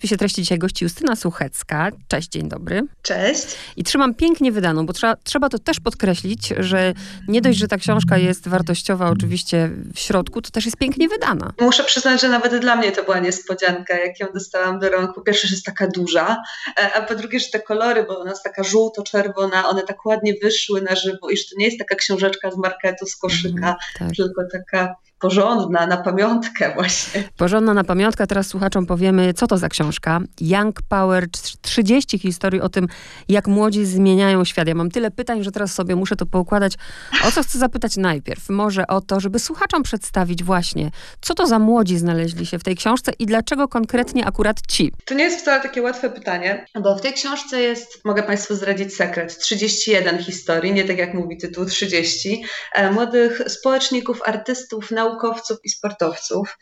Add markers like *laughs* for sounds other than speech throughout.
spisie treści dzisiaj gości Justyna Suchecka. Cześć, dzień dobry. Cześć. I trzymam pięknie wydaną, bo trzeba, trzeba to też podkreślić, że nie dość, że ta książka jest wartościowa oczywiście w środku, to też jest pięknie wydana. Muszę przyznać, że nawet dla mnie to była niespodzianka, jak ją dostałam do rąk. Po pierwsze, że jest taka duża, e, a po drugie, że te kolory, bo ona jest taka żółto-czerwona, one tak ładnie wyszły na żywo i że to nie jest taka książeczka z marketu, z koszyka, mm, tak. tylko taka porządna, na pamiątkę właśnie. Porządna na pamiątkę. Teraz słuchaczom powiemy, co to za książka. Young Power, 30 historii o tym, jak młodzi zmieniają świat. Ja mam tyle pytań, że teraz sobie muszę to poukładać. O co chcę zapytać najpierw? Może o to, żeby słuchaczom przedstawić właśnie, co to za młodzi znaleźli się w tej książce i dlaczego konkretnie akurat ci? To nie jest wcale takie łatwe pytanie, bo w tej książce jest, mogę Państwu zdradzić sekret, 31 historii, nie tak jak mówi tytuł 30, e, młodych społeczników, artystów, nauczycieli, naukowców i sportowców.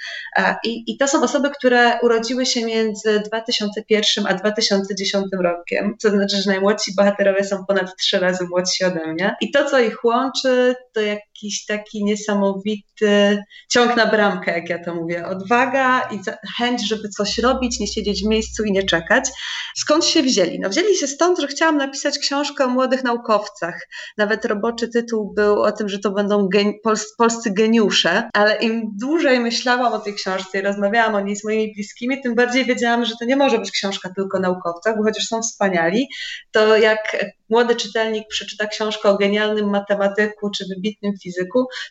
I, I to są osoby, które urodziły się między 2001 a 2010 rokiem, co znaczy, że najmłodsi bohaterowie są ponad trzy razy młodsi ode mnie. I to, co ich łączy, to jakiś taki niesamowity ciąg na bramkę, jak ja to mówię. Odwaga i chęć, żeby coś robić, nie siedzieć w miejscu i nie czekać. Skąd się wzięli? No wzięli się stąd, że chciałam napisać książkę o młodych naukowcach. Nawet roboczy tytuł był o tym, że to będą polscy geniusze, ale im dłużej myślałam o tej książce i rozmawiałam o niej z moimi bliskimi, tym bardziej wiedziałam, że to nie może być książka tylko o naukowcach, bo chociaż są wspaniali, to jak młody czytelnik przeczyta książkę o genialnym matematyku czy wybitnym fizyku,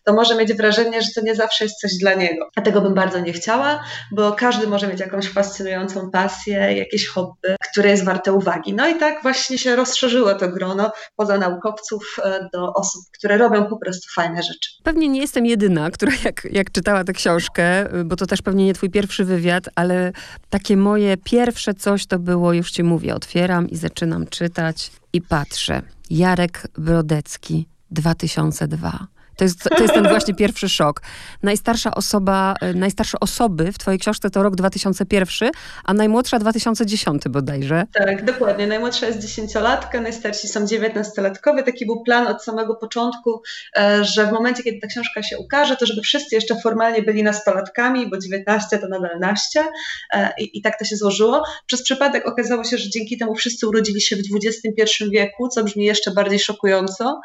to może mieć wrażenie, że to nie zawsze jest coś dla niego. A tego bym bardzo nie chciała, bo każdy może mieć jakąś fascynującą pasję, jakieś hobby, które jest warte uwagi. No i tak właśnie się rozszerzyło to grono poza naukowców e, do osób, które robią po prostu fajne rzeczy. Pewnie nie jestem jedyna, która jak, jak czytała tę książkę, bo to też pewnie nie twój pierwszy wywiad, ale takie moje pierwsze coś to było, już ci mówię, otwieram i zaczynam czytać i patrzę. Jarek Brodecki, 2002. To jest, to jest ten właśnie pierwszy szok. Najstarsza osoba, e, najstarsze osoby w twojej książce to rok 2001, a najmłodsza 2010 bodajże. Tak, dokładnie. Najmłodsza jest dziesięciolatka, najstarsi są dziewiętnastolatkowie. Taki był plan od samego początku, e, że w momencie, kiedy ta książka się ukaże, to żeby wszyscy jeszcze formalnie byli nastolatkami, bo 19 to nadal naście e, i, i tak to się złożyło. Przez przypadek okazało się, że dzięki temu wszyscy urodzili się w XXI wieku, co brzmi jeszcze bardziej szokująco,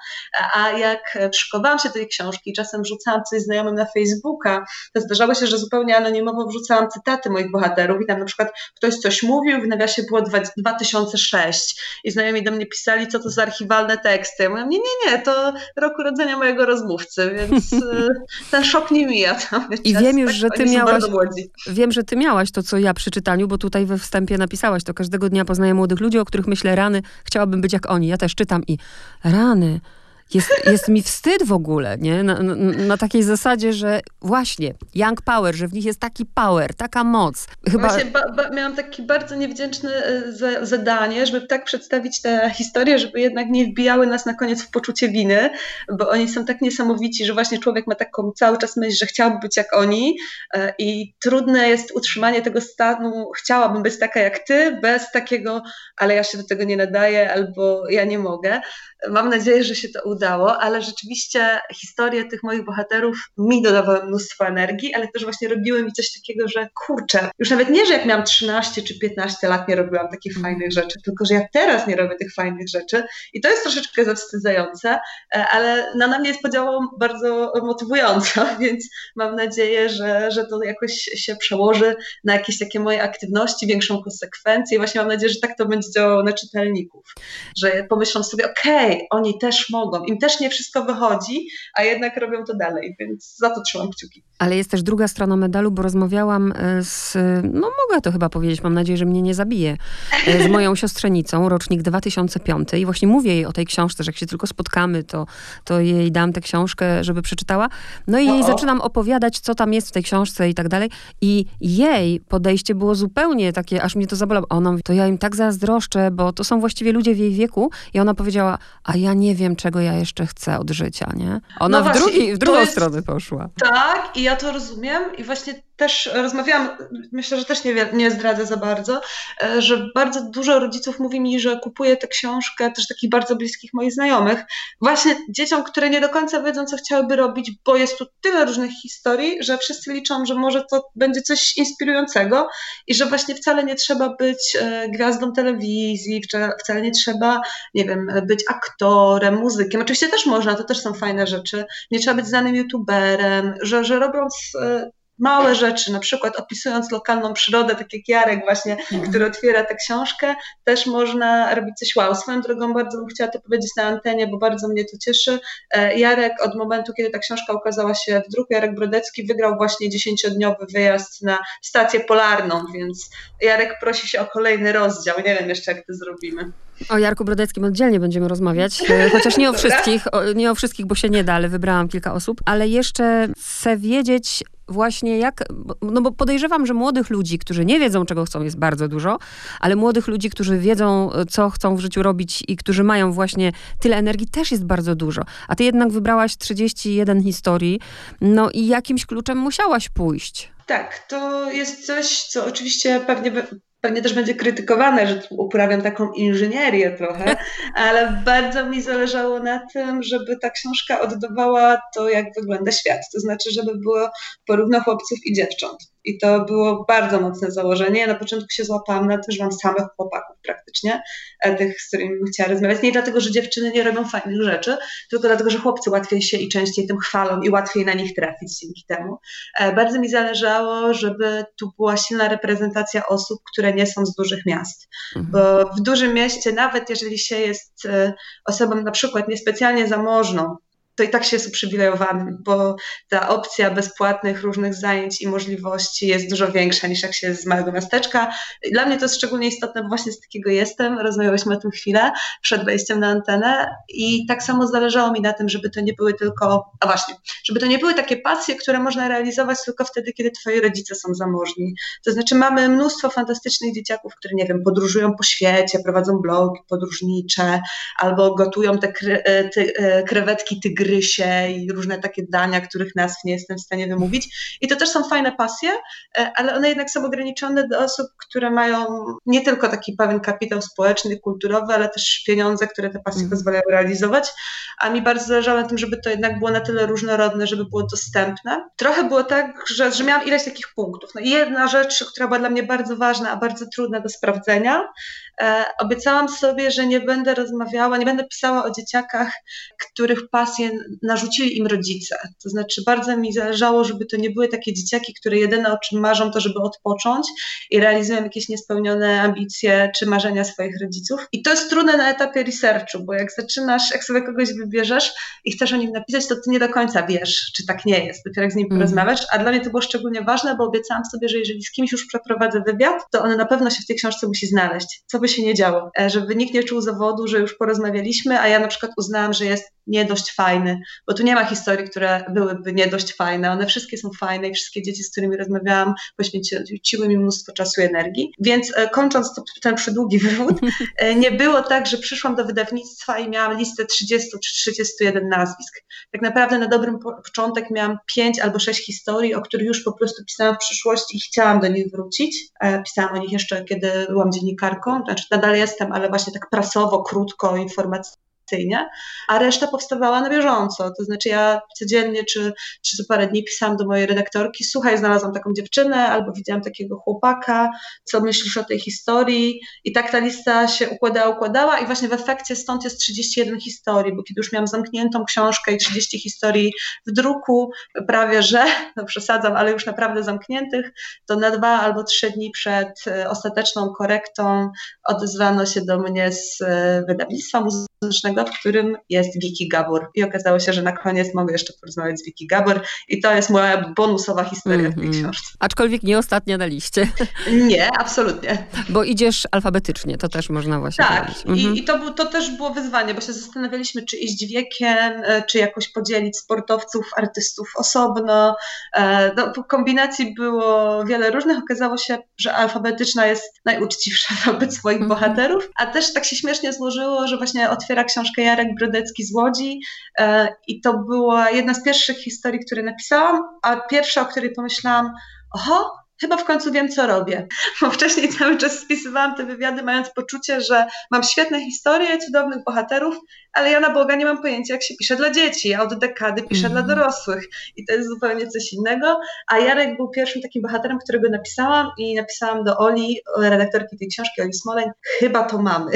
a jak przykowałam się do tej książki, czasem rzucałam coś znajomym na Facebooka, to zdarzało się, że zupełnie anonimowo wrzucałam cytaty moich bohaterów i tam na przykład ktoś coś mówił, w nawiasie było 2006 i znajomi do mnie pisali, co to za archiwalne teksty. Ja mówię, nie, nie, nie, to rok urodzenia mojego rozmówcy, więc y, *laughs* ten szok nie mija. I wiem już, tak, że ty miałaś, wiem, że ty miałaś to, co ja przy czytaniu, bo tutaj we wstępie napisałaś, to każdego dnia poznaję młodych ludzi, o których myślę rany, chciałabym być jak oni. Ja też czytam i rany, jest, jest mi wstyd w ogóle, nie? Na, na, na, takiej zasadzie, że właśnie young power, że w nich jest taki power, taka moc. Chyba... Właśnie ba, ba, miałam takie bardzo niewdzięczne e, za, zadanie, żeby tak przedstawić te historie, żeby jednak nie wbijały nas na koniec w poczucie winy, bo oni są tak niesamowici, że właśnie człowiek ma taką cały czas myśl, że chciałby być jak oni e, i trudne jest utrzymanie tego stanu, chciałabym być taka jak ty, bez takiego, ale ja się do tego nie nadaję albo ja nie mogę. Mam nadzieję, że się to udało, ale rzeczywiście historie tych moich bohaterów mi dodawały mnóstwo energii, ale też właśnie robiły mi coś takiego, że kurczę, już nawet nie, że jak miałam 13 czy 15 lat nie robiłam takich mhm. fajnych rzeczy, tylko że ja teraz nie robię tych fajnych rzeczy i to jest troszeczkę zawstydzające, e, ale na mnie jest podziałą bardzo motywująco, *laughs* więc mam nadzieję, że, że to jakoś się przełoży na jakieś takie moje aktywności, większą konsekwencję i właśnie mam nadzieję, że tak to będzie działało na czytelników, że pomyślą sobie, okej, okay, oni też mogą, im też nie wszystko wychodzi, a jednak robią to dalej, więc za to trzymam kciuki. Ale jest też druga strona medalu, bo rozmawiałam e, z, no mogę to chyba powiedzieć, mam nadzieję, że mnie nie zabije, e, z moją *laughs* siostrzenicą, rocznik 2005 i właśnie mówię jej o tej książce, że jak się tylko spotkamy, to, to jej dam tę książkę, żeby przeczytała. No i jej zaczynam opowiadać, co tam jest w tej książce i tak dalej. I jej podejście było zupełnie takie, aż mnie to zabolało. Ona mówi, to ja im tak zazdroszczę, bo to są właściwie ludzie w jej wieku. I ona powiedziała, a ja nie wiem, czego ja jeszcze chcę od życia, nie? Ona no w, właśnie, drugi, w drugą jest, stronę poszła. Tak, i ja to rozumiem i właśnie też rozmawiałam, myślę, że też nie, nie zdradzę za bardzo, e, że bardzo dużo rodziców mówi mi, że kupuje tę książkę, też takich bardzo bliskich moich znajomych, właśnie dzieciom, które nie do końca wiedzą, co chciałyby robić, bo jest tu tyle różnych historii, że wszyscy liczą, że może to będzie coś inspirującego i że właśnie wcale nie trzeba być e, gwiazdą telewizji, wcale nie trzeba, nie wiem, być aktorem, muzykiem. Oczywiście też można, to też są fajne rzeczy. Nie trzeba być znanym youtuberem, że, że robiąc e, małe rzeczy, na przykład opisując lokalną przyrodę, tak jak Jarek właśnie, mhm. który otwiera tę książkę, też można robić coś wow. Swoją drogą bardzo bym chciała to powiedzieć na antenie, bo bardzo mnie to cieszy. E, Jarek od momentu, kiedy ta książka ukazała się w druku, Jarek Brodecki wygrał właśnie dziesięciodniowy wyjazd na stację polarną, więc Jarek prosi się o kolejny rozdział. Nie wiem jeszcze, jak to zrobimy. O Jarku Brodeckim oddzielnie będziemy rozmawiać, e, chociaż nie o wszystkich, nie o wszystkich, bo się nie da, ale wybrałam kilka osób, ale jeszcze chcę wiedzieć właśnie jak, no bo podejrzewam, że młodych ludzi, którzy nie wiedzą, czego chcą, jest bardzo dużo, ale młodych ludzi, którzy wiedzą, co chcą w życiu robić i którzy mają właśnie tyle energii, też jest bardzo dużo. A ty jednak wybrałaś 31 historii, no i jakimś kluczem musiałaś pójść. Tak, to jest coś, co oczywiście pewnie pewnie też będzie krytykowane, że uprawiam taką inżynierię trochę, *laughs* ale bardzo mi zależało na tym, żeby ta książka oddawała to, jak wygląda świat. To znaczy, żeby było porówno chłopców i dziewcząt. I to było bardzo mocne założenie. Na początku się złapałam na to, że mam samych chłopaków praktycznie, e, tych, z którymi chciała rozmawiać. Nie dlatego, że dziewczyny nie robią fajnych rzeczy, tylko dlatego, że chłopcy łatwiej się i częściej tym chwalą i łatwiej na nich trafić dzięki temu. E, bardzo mi zależało, żeby tu była silna reprezentacja osób, które nie są z dużych miast. Mhm. Bo w dużym mieście, nawet jeżeli się jest e, osobą na przykład niespecjalnie zamożną, to i tak się jest uprzywilejowanym, bo ta opcja bezpłatnych różnych zajęć i możliwości jest dużo większa niż jak się jest z małego miasteczka. Dla mnie to jest szczególnie istotne, bo właśnie z takiego jestem. Rozmawiałyśmy o tym chwilę przed wejściem na antenę i tak samo zależało mi na tym, żeby to nie były tylko, a właśnie, żeby to nie były takie pasje, które można realizować tylko wtedy, kiedy twoi rodzice są zamożni. To znaczy mamy mnóstwo fantastycznych dzieciaków, które, nie wiem, podróżują po świecie, prowadzą blogi podróżnicze albo gotują te, kre, te e, krewetki tygry grysie i różne takie dania, których nazw nie jestem w stanie wymówić. I to też są fajne pasje, e, ale one jednak są ograniczone do osób, które mają nie tylko taki pewien kapitał społeczny, kulturowy, ale też pieniądze, które te pasje mm. pozwalają realizować. A mi bardzo zależało na tym, żeby to jednak było na tyle różnorodne, żeby było dostępne. Trochę było tak, że, że miałam ileś takich punktów. No i jedna rzecz, która była dla mnie bardzo ważna, a bardzo trudna do sprawdzenia, e, obiecałam sobie, że nie będę rozmawiała, nie będę pisała o dzieciakach, których pasje narzucili im rodzice. To znaczy, bardzo mi zależało, żeby to nie były takie dzieciaki, które jedyne o czym marzą, to żeby odpocząć i realizują jakieś niespełnione ambicje czy marzenia swoich rodziców. I to jest trudne na etapie researchu, bo jak zaczynasz, jak sobie kogoś wybierzesz i chcesz o nim napisać, to ty nie do końca wiesz, czy tak nie jest. Dopiero jak z nim mm. porozmawiasz. A dla mnie to było szczególnie ważne, bo obiecałam sobie, że jeżeli z kimś już przeprowadzę wywiad, to on na pewno się w tej książce musi znaleźć. Co by się nie działo. E, żeby nikt nie czuł zawodu, że już porozmawialiśmy, a ja na przykład uznałam, że jest nie dość fajny, bo tu nie ma historii, które byłyby nie dość fajne. One wszystkie są fajne i wszystkie dzieci, z którymi rozmawiałam, poświęciły mi mnóstwo czasu i energii. Więc e, kończąc to, ten przydługi *laughs* wywód, e, nie było tak, że przyszłam do wydawnictwa i miałam listę 30 czy 31 nazwisk. Tak naprawdę na dobrym początek miałam 5 albo 6 historii, o których już po prostu pisałam w przyszłości i chciałam do nich wrócić. E, pisałam o nich jeszcze, kiedy byłam dziennikarką, znaczy nadal jestem, ale właśnie tak prasowo, krótko, informacyjnie a reszta powstawała na bieżąco. To znaczy ja codziennie czy, czy co parę dni pisałam do mojej redaktorki, słuchaj, znalazłam taką dziewczynę albo widziałam takiego chłopaka, co myślisz o tej historii i tak ta lista się układała, układała i właśnie w efekcie stąd jest 31 historii, bo kiedy już miałam zamkniętą książkę i 30 historii w druku, prawie że, *laughs* no przesadzam, ale już naprawdę zamkniętych, to na dwa albo trzy dni przed e, ostateczną korektą odezwano się do mnie z e, wydawnictwa muzycznego, w którym jest Wiki Gabor. I okazało się, że na koniec mogę jeszcze porozmawiać z Wiki Gabor i to jest moja bonusowa historia mm -hmm. w tej mhm. książce. Aczkolwiek nie ostatnia na liście. *laughs* Nie, absolutnie. Bo idziesz alfabetycznie, to też można właśnie Tak, mm -hmm. i, i to, był, to też było wyzwanie, bo się zastanawialiśmy, czy iść wiekiem, e, czy jakoś podzielić sportowców, artystów osobno. E, no, kombinacji było wiele różnych. Okazało się, że alfabetyczna jest najuczciwsza *laughs* wobec swoich mm -hmm. bohaterów, a też tak się śmiesznie złożyło, że właśnie otwiera książkę książkę Jarek Brodecki z Łodzi e, i to była jedna z pierwszych historii, które napisałam, a pierwsza, o której pomyślałam, oho, chyba w końcu wiem, co robię. *laughs* Bo wcześniej cały czas spisywałam te wywiady, mając poczucie, że mam świetne historie, cudownych bohaterów, ale ja na Boga nie mam pojęcia, jak się pisze dla dzieci. Ja od dekady piszę mm. dla mhm. dorosłych i to jest zupełnie coś innego. A Jarek był pierwszym takim bohaterem, którego napisałam i napisałam do Oli, redaktorki tej książki, Oli Smoleń, chyba to mamy.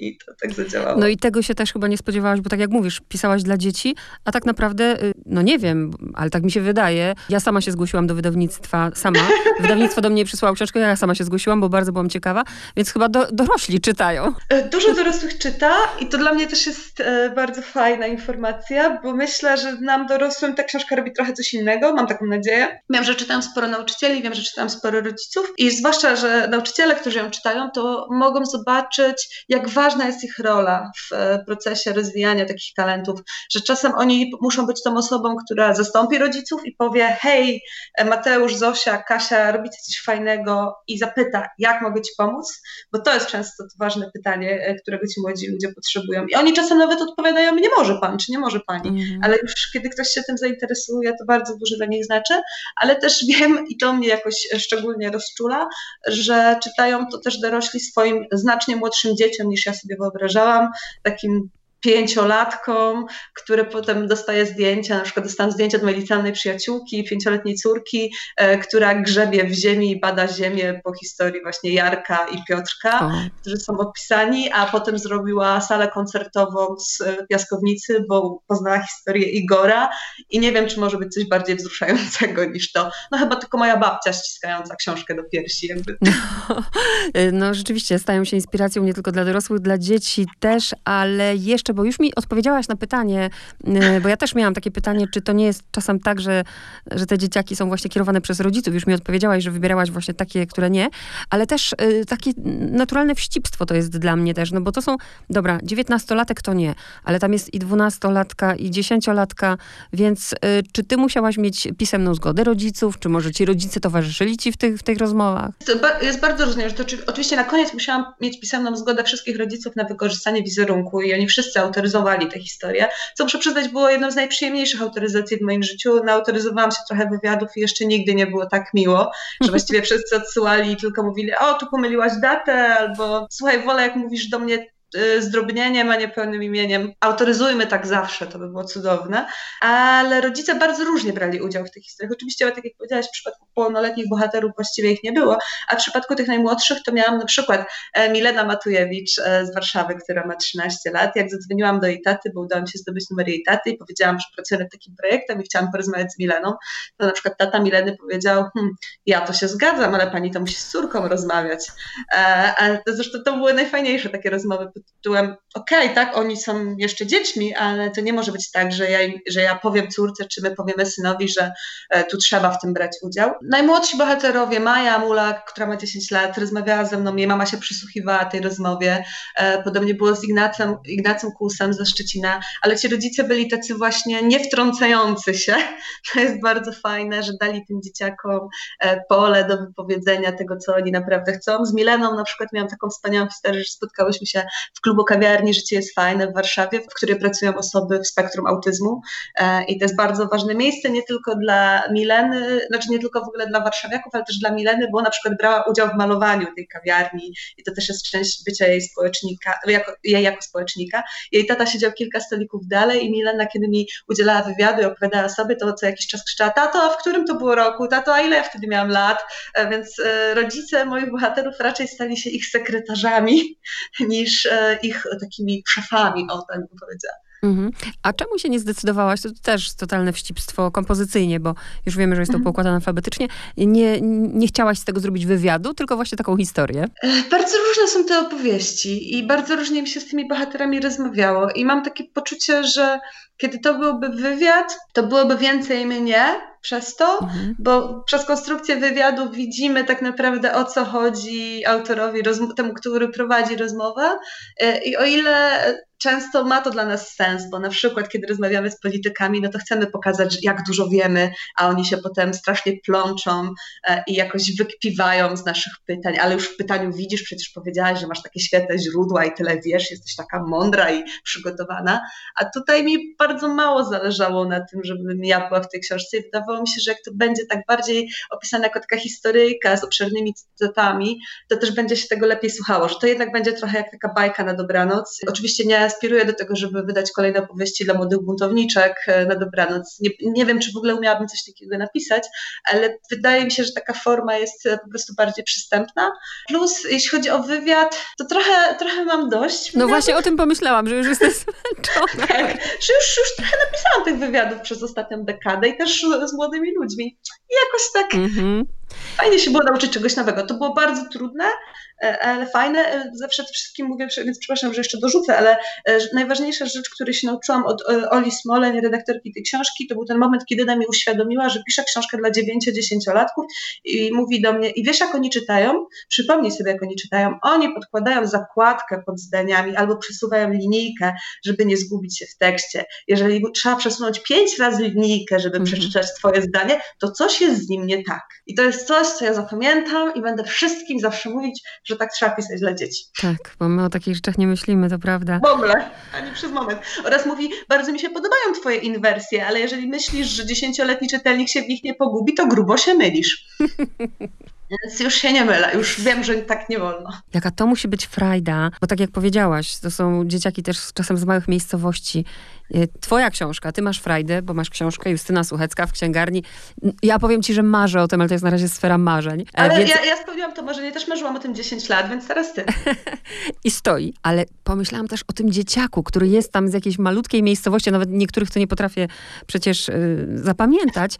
I to tak zadziałało. No i tego się też chyba nie spodziewałaś, bo tak jak mówisz, pisałaś dla dzieci, a tak naprawdę, y, no nie wiem, ale tak mi się wydaje, ja sama się zgłosiłam do wydawnictwa, sama. *laughs* Wydawnictwo do mnie przysłało książkę, ja sama się zgłosiłam, bo bardzo byłam ciekawa, więc chyba do, dorośli czytają. E, dużo dorosłych czyta i to dla mnie też jest e, bardzo fajna informacja, bo myślę, że nam dorosłym ta książka robi trochę coś innego, mam taką nadzieję. Wiem, że czytam sporo nauczycieli, wiem, że czytam sporo rodziców i zwłaszcza, że nauczyciele, którzy ją czytają, to mogą zobaczyć, jak ważna jest ich rola w e, procesie rozwijania takich talentów, że czasem oni muszą być tą osobą, która zastąpi rodziców i powie: Hej, Mateusz, Zosia, Kasia, robicie coś fajnego i zapyta, jak mogę ci pomóc? Bo to jest często to ważne pytanie, e, którego ci młodzi ludzie potrzebują. I oni czasem nawet odpowiadają: Nie może pan, czy nie może pani. Mhm. Ale już kiedy ktoś się tym zainteresuje, to bardzo dużo dla nich znaczy. Ale też wiem, i to mnie jakoś szczególnie rozczula, że czytają to też dorośli swoim znacznie młodszym dzieciom niż ja sobie wyobrażałam, takim pięciolatką, które potem dostaje zdjęcia, na przykład dostałam zdjęcie od mojej licealnej przyjaciółki, pięcioletniej córki, e, która grzebie w ziemi i bada ziemię po historii właśnie Jarka i Piotrka, o. którzy są opisani, a potem zrobiła salę koncertową z e, Piaskownicy, bo poznała historię Igora i nie wiem, czy może być coś bardziej wzruszającego niż to. No chyba tylko moja babcia ściskająca książkę do piersi. Jakby. *laughs* No, no rzeczywiście stają się inspiracją nie tylko dla dorosłych, dla dzieci też, ale jeszcze jeszcze, bo już mi odpowiedziałaś na pytanie, y, bo ja też miałam takie pytanie, czy to nie jest czasem tak, że, że te dzieciaki są właśnie kierowane przez rodziców. Już mi odpowiedziałaś, że wybierałaś właśnie takie, które nie, ale też y, takie naturalne wścibstwo to jest dla mnie też, no bo to są, dobra, dziewiętnastolatek to nie, ale tam jest i dwunastolatka, i dziesięciolatka, więc y, czy ty musiałaś mieć pisemną zgodę rodziców, czy może ci rodzice towarzyszyli ci w tych, w tych rozmowach? Jest bardzo różnie, oczywiście na koniec musiałam mieć pisemną zgodę wszystkich rodziców na wykorzystanie wizerunku i oni wszyscy autoryzowali tę historię, co muszę przyznać było jedną z najprzyjemniejszych autoryzacji w moim życiu. Naautoryzowałam się trochę wywiadów i jeszcze nigdy nie było tak miło, że właściwie *laughs* wszyscy odsyłali i tylko mówili, o tu pomyliłaś datę, albo słuchaj, wolę jak mówisz do mnie zdrobnieniem, a nie pełnym imieniem. Autoryzujmy tak zawsze, to by było cudowne. Ale rodzice bardzo różnie brali udział w tych historiach. Oczywiście, tak jak powiedziałaś, w przypadku pełnoletnich bohaterów właściwie ich nie było, a w przypadku tych najmłodszych to miałam na przykład e, Milena Matujewicz e, z Warszawy, która ma 13 lat. Jak zadzwoniłam do jej taty, bo udało mi się zdobyć numer jej taty i powiedziałam, że pracuję nad takim projektem i chciałam porozmawiać z Mileną, to na przykład tata Mileny powiedział, hm, ja to się zgadzam, ale pani to musi z córką rozmawiać. E, a zresztą to były najfajniejsze takie rozmowy tytułem, okej, okay, tak, oni są jeszcze dziećmi, ale to nie może być tak, że ja, że ja powiem córce, czy my powiemy synowi, że e, tu trzeba w tym brać udział. Najmłodsi bohaterowie, Maja Mulak, która ma 10 lat, rozmawiała ze mną, jej mama się przysłuchiwała tej rozmowie, e, podobnie było z Ignacem, Ignacem Kłusem ze Szczecina, ale ci rodzice byli tacy właśnie niewtrącający się, *laughs* to jest bardzo fajne, że dali tym dzieciakom e, pole do wypowiedzenia tego, co oni naprawdę chcą. Z Mileną na przykład miałam taką wspaniałą historię, że spotkałyśmy się w klubu kawiarni Życie jest fajne w Warszawie, w której pracują osoby w spektrum autyzmu e, i to jest bardzo ważne miejsce nie tylko dla Mileny, znaczy nie tylko w ogóle dla warszawiaków, ale też dla Mileny, bo na przykład brała udział w malowaniu tej kawiarni i to też jest część bycia jej społecznika, jako, jej jako społecznika. Jej tata siedział kilka stolików dalej i Milena, kiedy mi udzielała wywiadu i opowiadała sobie, to co jakiś czas krzyczała, tato, a w którym to było roku? Tato, a ile ja wtedy miałam lat? E, więc e, rodzice moich bohaterów raczej stali się ich sekretarzami *laughs* niż ich takimi szefami, o tak bym powiedziała. Mhm. A czemu się nie zdecydowałaś? To też totalne wścibstwo kompozycyjnie, bo już wiemy, że jest to mhm. poukładane alfabetycznie. Nie, nie chciałaś z tego zrobić wywiadu, tylko właśnie taką historię? E, bardzo różne są te opowieści i bardzo różnie mi się z tymi bohaterami rozmawiało. I mam takie poczucie, że kiedy to byłby wywiad, to byłoby więcej mnie przez to, mhm. bo przez konstrukcję wywiadu widzimy tak naprawdę o co chodzi autorowi, temu, który prowadzi rozmowę. E, I o ile często ma to dla nas sens, bo na przykład, kiedy rozmawiamy z politykami, no to chcemy pokazać, jak dużo wiemy, a oni się potem strasznie plączą e, i jakoś wykpiwają z naszych pytań, ale już w pytaniu widzisz, przecież powiedziałaś, że masz takie świetne źródła i tyle wiesz, jesteś taka mądra i przygotowana, a tutaj mi bardzo mało zależało na tym, żebym ja była w tej książce i wydawało mi się, że jak to będzie tak bardziej opisane jako taka historyjka z obszernymi cytatami, to też będzie się tego lepiej słuchało, że to jednak będzie trochę jak taka bajka na dobranoc. Oczywiście nie aspiruję do tego, żeby wydać kolejne powieści dla młodych buntowniczek e, na dobranoc. Nie, nie wiem, czy w ogóle umiałabym coś takiego napisać, ale wydaje mi się, że taka forma jest e, po prostu bardziej przystępna. Plus, jeśli chodzi o wywiad, to trochę, trochę mam dość. No właśnie o tym pomyślałam, że już jesteś *laughs* zmęczona. Tak, że już, już trochę tych wywiadów przez ostatnią dekadę i też z młodymi ludźmi. I jakoś tak mm -hmm. fajnie się było nauczyć czegoś nowego. To było bardzo trudne, ale fajne. E, Zawsze wszystkim mówię, więc przepraszam, że jeszcze dorzucę, ale e, najważniejsza rzecz, której się nauczyłam od Oli Smoleń, redaktorki tej książki, to był ten moment, kiedy ona mi uświadomiła, że pisze książkę dla 9-10-latków i mówi do mnie, i wiesz jak oni czytają? Przypomnij sobie, jak oni czytają. Oni podkładają zakładkę pod zdaniami albo przesuwają linijkę, żeby nie zgubić się w tekście. Jeżeli trzeba przesunąć pięć razy linijkę, żeby mhm. przeczytać twoje zdanie, to coś jest z nim nie tak. I to jest coś, co ja zapamiętam i będę wszystkim zawsze mówić, że tak trzeba pisać dla dzieci. Tak, bo my o takich rzeczach nie myślimy, to prawda. W ogóle, ani przez moment. Oraz mówi, bardzo mi się podobają twoje inwersje, ale jeżeli myślisz, że dziesięcioletni czytelnik się w nich nie pogubi, to grubo się mylisz. *laughs* Więc już się nie mylę, już wiem, że tak nie wolno. Jaka to musi być frajda, bo tak jak powiedziałaś, to są dzieciaki też czasem z małych miejscowości. Y, twoja książka, ty masz frajdę, bo masz książkę Justyna Suchecka w księgarni. Ja powiem ci, że marzę o tym, ale to jest na razie sfera marzeń. E, ale więc... ja, ja spełniłam to marzenie, też marzyłam o tym 10 lat, więc teraz ty. *laughs* I stoi. Ale pomyślałam też o tym dzieciaku, który jest tam z jakiejś malutkiej miejscowości, nawet niektórych to nie potrafię przecież y, zapamiętać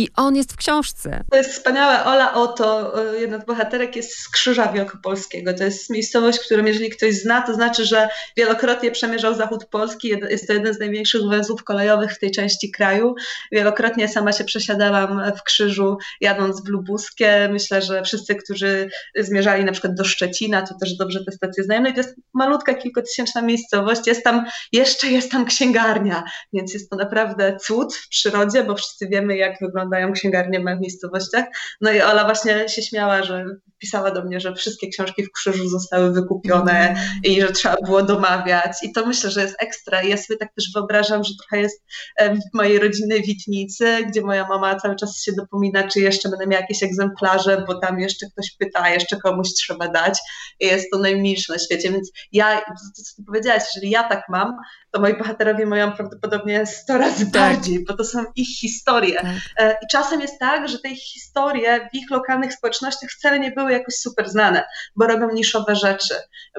i on jest w książce. To jest wspaniałe. Ola Oto, e, jedna z bohaterek, jest z Krzyża Wielkopolskiego. To jest miejscowość, którą jeżeli ktoś zna, to znaczy, że wielokrotnie przemierzał zachód Polski. Jest to jeden z największych węzłów kolejowych w tej części kraju. Wielokrotnie sama się przesiadałam w Krzyżu, jadąc w Lubuskie. Myślę, że wszyscy, którzy zmierzali na przykład do Szczecina, to też dobrze te stacje znają. No i to jest malutka, kilkutysięczna miejscowość. Jest tam, jeszcze jest tam księgarnia, więc jest to naprawdę cud w przyrodzie, bo wszyscy wiemy, jak wygląda wyglądają księgarnie w miejscowościach. No i Ola właśnie się śmiała, że pisała do mnie, że wszystkie książki w krzyżu zostały wykupione i że trzeba było domawiać. I to myślę, że jest ekstra. I ja sobie tak też wyobrażam, że trochę jest w mojej rodzinnej Witnicy, gdzie moja mama cały czas się dopomina, czy jeszcze będę miała jakieś egzemplarze, bo tam jeszcze ktoś pyta, jeszcze komuś trzeba dać. I jest to najmilsze na świecie. Więc ja, to co ty powiedziałaś, jeżeli ja tak mam, to moi bohaterowie mają prawdopodobnie 100 razy tak. bardziej, bo to są ich historie. Tak. E, I czasem jest tak, że te historie w ich lokalnych społecznościach wcale nie były jakoś super znane, bo robią niszowe rzeczy,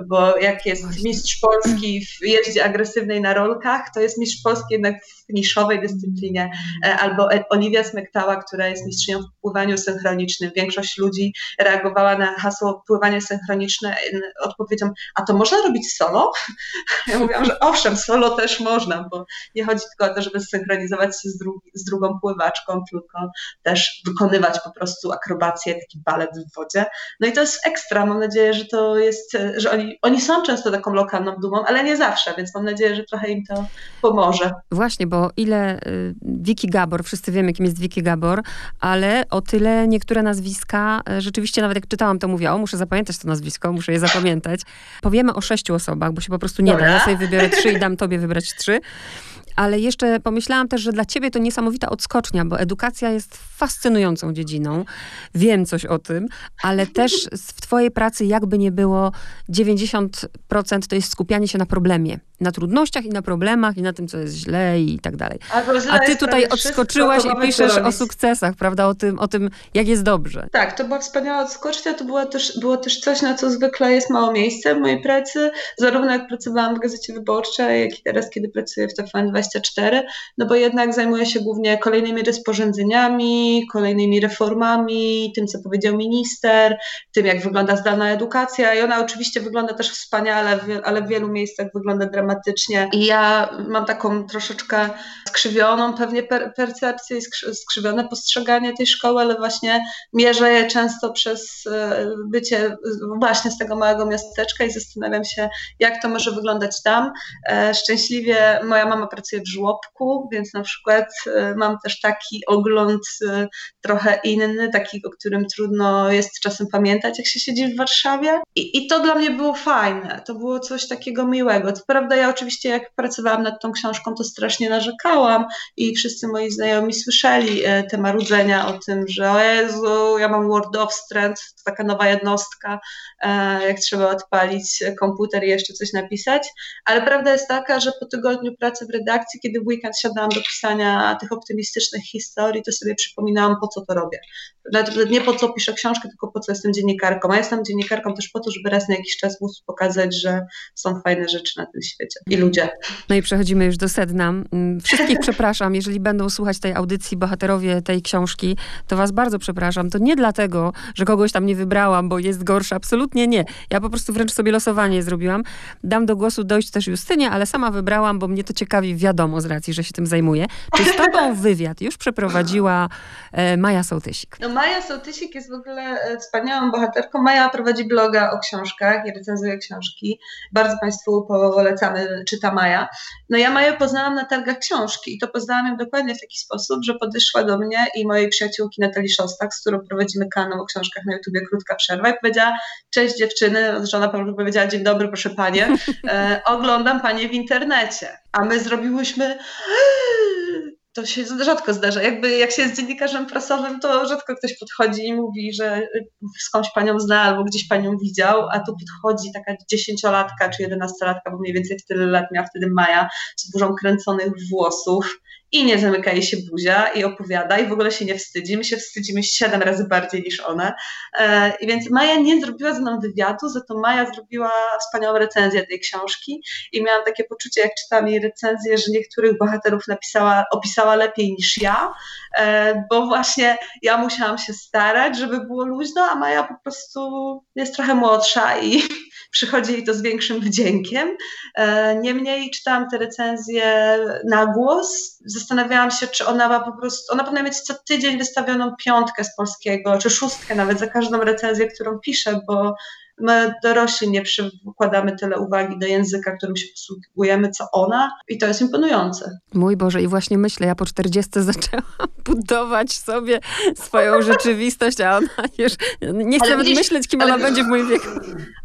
bo jak jest Właśnie. mistrz Polski w jeździe agresywnej na rolkach, to jest mistrz Polski jednak w niszowej dyscyplinie, e, albo e, Oliwia Smektała, która jest mistrzynią w pływaniu synchronicznym. Większość ludzi reagowała na hasło pływanie synchroniczne odpowiedzią, a to można robić solo? *laughs* Ja mówiłam, że owszem, solo też można, bo nie chodzi tylko o to, żeby synchronizować się z, z drugą pływaczką, tylko też wykonywać po prostu akrobację, taki balet w wodzie. No i to jest ekstra. Mam nadzieję, że to jest, że oni, oni są często taką lokalną dumą, ale nie zawsze, więc mam nadzieję, że trochę im to pomoże. Właśnie, bo ile y, Wiki Gabor, wszyscy wiemy, kim jest Wiki Gabor, ale o tyle niektóre nazwiska, y, rzeczywiście nawet jak czytałam, to mówię, o, muszę zapamiętać to nazwisko, muszę je zapamiętać. Powiemy o sześciu osobach, bo się po prostu nie Dobra. da. Ja sobie wybiorę trzy i dam tobie wybrać trzy. Ale jeszcze pomyślałam też, że dla ciebie to niesamowita odskocznia, bo edukacja jest fascynującą dziedziną. Wiem coś o tym, ale *laughs* też w twojej pracy jakby nie było 90% to jest skupianie się na problemie. Na trudnościach i na problemach i na tym, co jest źle i tak dalej. A ty tutaj odskoczyłaś i piszesz o sukcesach, prawda? O tym, o tym, jak jest dobrze. Tak, to była wspaniała odskocznia. To było też, było też coś, na co zwykle jest mało miejsca w mojej pracy. Zarówno jak pracowałam w Gazecie Wyborczej, jak i teraz, kiedy pracuję w TVN24 24, no bo jednak zajmuję się głównie kolejnymi rozporządzeniami, kolejnymi reformami, tym, co powiedział minister, tym, jak wygląda zdalna edukacja i ona oczywiście wygląda też wspaniale, ale w wielu miejscach wygląda dramatycznie i ja mam taką troszeczkę skrzywioną pewnie per percepcję i skrzywione postrzeganie tej szkoły, ale właśnie mierzę je często przez e, bycie właśnie z tego małego miasteczka i zastanawiam się, jak to może wyglądać tam. E, szczęśliwie moja mama pracuje w żłobku, więc na przykład e, mam też taki ogląd trochę inny, taki, o którym trudno jest czasem pamiętać, jak się siedzi w Warszawie. I, i to dla mnie było fajne, to było coś takiego miłego. Co prawda ja oczywiście jak pracowałam nad tą książką, to strasznie narzekałam i wszyscy moi znajomi słyszeli te marudzenia o tym, że o Jezu, ja mam Word of Strength, to taka nowa jednostka, e, jak trzeba odpalić komputer i jeszcze coś napisać, ale prawda jest taka, że po tygodniu pracy w redakcji, kiedy w weekend siadałam do pisania tych optymistycznych historii, to sobie przypominałam, po co to robię. Nie po co piszę książkę, tylko po co jestem dziennikarką. A jestem dziennikarką też po to, żeby raz na jakiś czas móc pokazać, że są fajne rzeczy na tym świecie i ludzie. No i przechodzimy już do sedna. Mm, wszystkich przepraszam, jeżeli będą słuchać tej audycji bohaterowie tej książki, to was bardzo przepraszam. To nie dlatego, że kogoś tam nie wybrałam, bo jest gorsza. Absolutnie nie. Ja po prostu wręcz sobie losowanie zrobiłam. Dam do głosu dojść też Justynie, ale sama wybrałam, bo mnie to ciekawi, wiadomo z racji, że się tym zajmuję. Czy z tobą wywiad już przeprowadziła e, Maja Sołtysik? No Maja Sołtysik jest w ogóle e, wspaniałą bohaterką. Maja prowadzi bloga o książkach i recenzuje książki. Bardzo Państwu polecamy, czyta Maja. No ja Maję poznałam na targach książki i to poznałam ją dokładnie w taki sposób, że podeszła do mnie i mojej przyjaciółki Natalii Szostak, z którą prowadzimy kanał o książkach na YouTubie Krótka Przerwa i powiedziała, cześć dziewczyny, żona powiedziała, dzień dobry, proszę panie, e, oglądam panie w internecie. A my zrobiłyśmy to się rzadko zdarza. Jakby jak się jest dziennikarzem prasowym, to rzadko ktoś podchodzi i mówi, że skądś panią zna albo gdzieś panią widział, a tu podchodzi taka dziesięciolatka czy jedenastolatka, bo mniej więcej tyle lat miała wtedy Maja, z burzą kręconych włosów i nie zamyka jej się buzia i opowiada i w ogóle się nie wstydzi. My się wstydzimy siedem razy bardziej niż one. E, I więc Maja nie zrobiła ze mną wywiadu, za to Maja zrobiła wspaniałą recenzję tej książki i miałam takie poczucie, jak czytam jej recenzję, że niektórych bohaterów napisała, opisała lepiej niż ja, e, bo właśnie ja musiałam się starać, żeby było luźno, a Maja po prostu jest trochę młodsza i *laughs* przychodzi jej to z większym wdziękiem. E, niemniej czytałam te recenzje na głos, zastanawiałam się, czy ona ma po prostu, ona powinna mieć co tydzień wystawioną piątkę z polskiego, czy szóstkę nawet za każdą recenzję, którą pisze, bo my dorośli nie przykładamy tyle uwagi do języka, którym się posługujemy, co ona i to jest imponujące. Mój Boże, i właśnie myślę, ja po 40 *laughs* zaczęłam budować sobie swoją rzeczywistość, a ona już nie chcę nawet myśleć, kim ona będzie w moim wieku.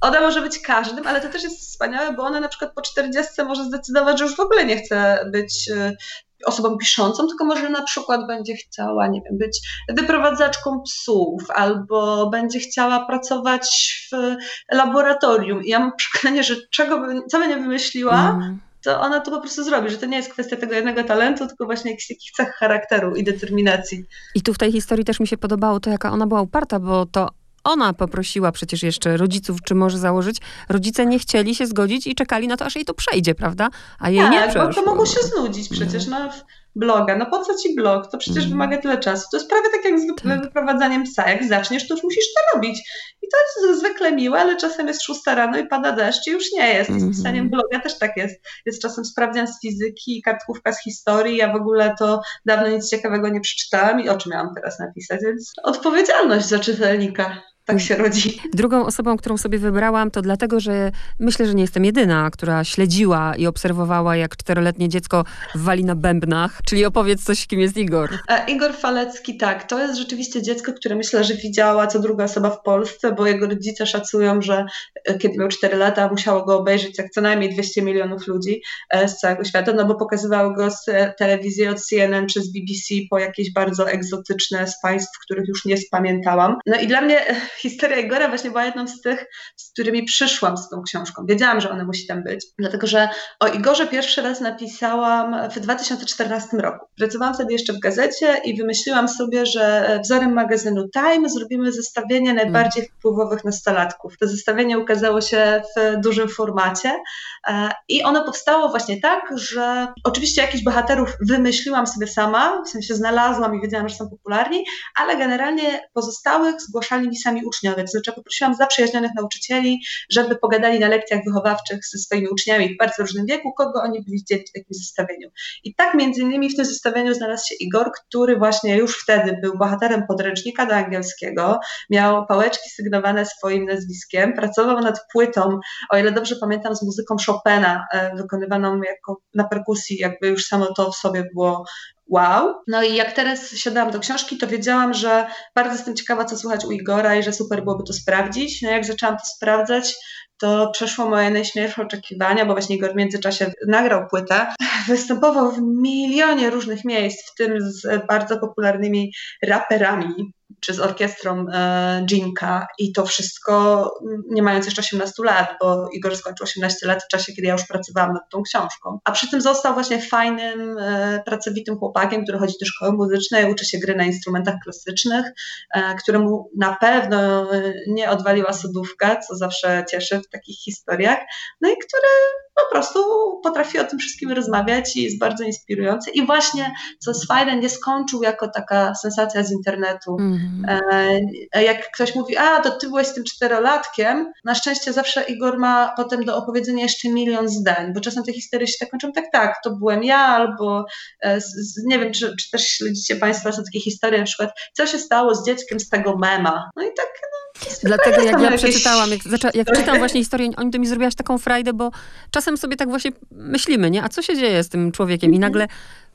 Ona może być każdym, ale to też jest wspaniałe, bo ona na przykład po 40 może zdecydować, że już w ogóle nie chce być y, osobą piszącą, tylko może na przykład będzie chciała, nie wiem, być wyprowadzaczką psów, albo będzie chciała pracować w laboratorium. I ja mam przekonanie, że czego by, co by nie wymyśliła, mm. to ona to po prostu zrobi, że to nie jest kwestia tego jednego talentu, tylko właśnie jakichś takich cech charakteru i determinacji. I tu w tej historii też mi się podobało to, jaka ona była uparta, bo to ona poprosiła przecież jeszcze rodziców, czy może założyć. Rodzice nie chcieli się zgodzić i czekali na to, aż jej to przejdzie, prawda? A jej tak, nie przeszło. bo to mogło się znudzić przecież. No. bloga. No po co ci blog? To przecież mm. wymaga tyle czasu. To jest prawie tak jak z tak. wyprowadzaniem psa. Jak zaczniesz, to już musisz to robić. I to jest zwykle miłe, ale czasem jest szósta rano i pada deszcz i już nie jest. Z mhm. pisaniem bloga też tak jest. Jest czasem sprawdzian z fizyki, kartkówka z historii. Ja w ogóle to dawno nic ciekawego nie przeczytałam i o czym miałam teraz napisać, więc odpowiedzialność za czytelnika tak się rodzi. Drugą osobą, którą sobie wybrałam, to dlatego, że myślę, że nie jestem jedyna, która śledziła i obserwowała, jak czteroletnie dziecko wali na bębnach. Czyli opowiedz coś, kim jest Igor. E, Igor Falecki, tak. To jest rzeczywiście dziecko, które myślę, że widziała co druga osoba w Polsce, bo jego rodzice szacują, że e, kiedy miał 4 lata, musiało go obejrzeć jak co najmniej 200 milionów ludzi e, z całego świata, no bo pokazywały go z telewizji od CNN przez BBC po jakieś bardzo egzotyczne z państw, których już nie spamiętałam. No i dla mnie historia Igora właśnie była jedną z tych, z którymi przyszłam z tą książką. Wiedziałam, że ona musi tam być, dlatego że o Igorze pierwszy raz napisałam w 2014 roku. Pracowałam wtedy jeszcze w gazecie i wymyśliłam sobie, że wzorem magazynu Time zrobimy zestawienie najbardziej wpływowych nastolatków. To zestawienie ukazało się w dużym formacie. E, I ono powstało właśnie tak, że oczywiście jakichś bohaterów wymyśliłam sobie sama, w sensie znalazłam i wiedziałam, że są popularni, ale generalnie pozostałych zgłaszali mi sami uczniowie. To znaczy poprosiłam zaprzyjaźnionych nauczycieli, żeby pogadali na lekcjach wychowawczych ze swoimi uczniami w bardzo różnym wieku, kogo oni byli chcieli w takim zestawieniu. I tak między innymi w tym zestawieniu znalazł się Igor, który właśnie już wtedy był bohaterem podręcznika do angielskiego, miał pałeczki sygnowane swoim nazwiskiem, pracował nad płytą, o ile dobrze pamiętam, z muzyką Chopina, e, wykonywaną jako na perkusji, jakby już samo to w sobie było wow. No i jak teraz siadałam do książki, to wiedziałam, że bardzo jestem ciekawa, co słuchać u Igora i że super byłoby to sprawdzić. No jak zaczęłam to sprawdzać, to przeszło moje najśmielsze oczekiwania, bo właśnie Igor w międzyczasie nagrał płytę. Występował w milionie różnych miejsc, w tym z bardzo popularnymi raperami czy z orkiestrą e, Jinka i to wszystko nie mając jeszcze 18 lat, bo Igor skończył 18 lat w czasie, kiedy ja już pracowałam nad tą książką. A przy tym został właśnie fajnym, e, pracowitym chłopakiem, który chodzi do szkoły muzycznej, uczy się gry na instrumentach klasycznych, e, któremu na pewno nie odwaliła sodówka, co zawsze cieszy w takich historiach, no i który po prostu potrafi o tym wszystkim rozmawiać i jest bardzo inspirujący. I właśnie, co jest fajne, nie skończył jako taka sensacja z internetu. Mm-hmm. Jak ktoś mówi, a to ty byłeś z tym czterolatkiem, na szczęście zawsze Igor ma potem do opowiedzenia jeszcze milion zdań, bo czasem te historie się tak kończą, tak, tak, to byłem ja, albo e, z, nie wiem, czy, czy też śledzicie Państwo, są takie historie, na przykład, co się stało z dzieckiem z tego mema. No i tak, no, Dlatego jak ja przeczytałam, jak, jak czytam właśnie historię, oni to mi zrobiłaś taką frajdę, bo czasem sobie tak właśnie myślimy, nie? A co się dzieje z tym człowiekiem? I nagle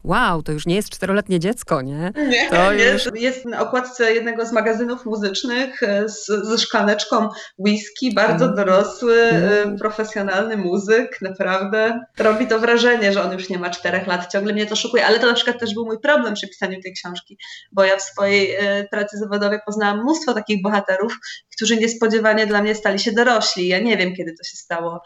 wow, to już nie jest czteroletnie dziecko, nie? Nie, to nie. Już... Jest na okładce jednego z magazynów muzycznych e, z, ze szklaneczką whisky, bardzo mm. dorosły, mm. profesjonalny muzyk, naprawdę. Robi to wrażenie, że on już nie ma czterech lat, ciągle mnie to szokuje, ale to na przykład też był mój problem przy pisaniu tej książki, bo ja w swojej e, pracy zawodowej poznałam mnóstwo takich bohaterów, którzy niespodziewanie dla mnie stali się dorośli. Ja nie wiem, kiedy to się stało.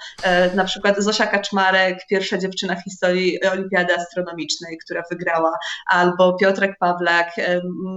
Na przykład Zosia Kaczmarek, pierwsza dziewczyna w historii Olimpiady Astronomicznej, która wygrała, albo Piotrek Pawlak,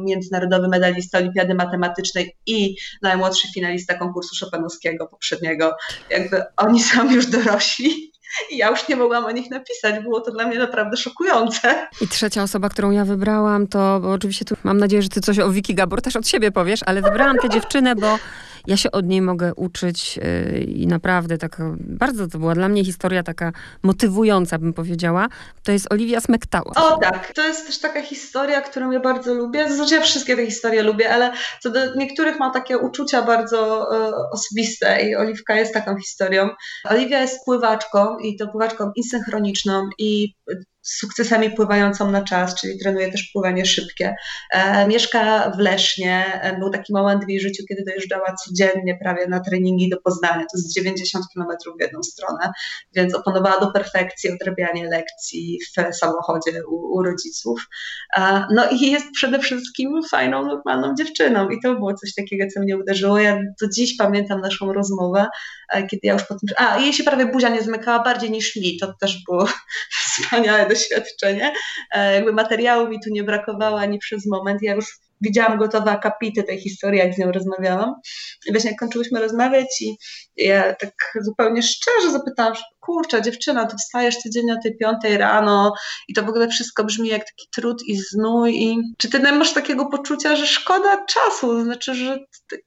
międzynarodowy medalista Olimpiady Matematycznej i najmłodszy finalista konkursu Chopinowskiego poprzedniego. Jakby oni są już dorośli. I ja już nie mogłam o nich napisać. Było to dla mnie naprawdę szokujące. I trzecia osoba, którą ja wybrałam, to oczywiście tu mam nadzieję, że ty coś o Wiki Gabor też od siebie powiesz, ale wybrałam tę dziewczynę, bo ja się od niej mogę uczyć yy, i naprawdę tak bardzo to była dla mnie historia taka motywująca, bym powiedziała. To jest Olivia Smektała. O tak, to jest też taka historia, którą ja bardzo lubię. Znaczy ja wszystkie te historie lubię, ale co do niektórych mam takie uczucia bardzo e, osobiste i Oliwka jest taką historią. Oliwia jest pływaczką i to pływaczką insynchroniczną i z sukcesami pływającą na czas, czyli trenuje też pływanie szybkie. E, mieszka w Lesznie. E, był taki moment w jej życiu, kiedy dojeżdżała codziennie prawie na treningi do Poznania. To jest 90 kilometrów w jedną stronę, więc opanowała do perfekcji odrabianie lekcji w samochodzie u, u rodziców. E, no i jest przede wszystkim fajną, normalną dziewczyną i to było coś takiego, co mnie uderzyło. Ja do dziś pamiętam naszą rozmowę, kiedy ja już po tym... A, jej się prawie buzia nie zmykała bardziej niż mi. To też było *laughs* wspaniałe doświadczenie. E, jakby materiału mi tu nie brakowało ani przez moment. Ja już widziałam gotowe akapity tej historii, jak z nią rozmawiałam. I właśnie jak kończyłyśmy rozmawiać i ja tak zupełnie szczerze zapytałam, kurczę, dziewczyna, ty wstajesz codziennie o tej piątej rano i to w ogóle wszystko brzmi jak taki trud i znój i czy ty masz takiego poczucia, że szkoda czasu, znaczy, że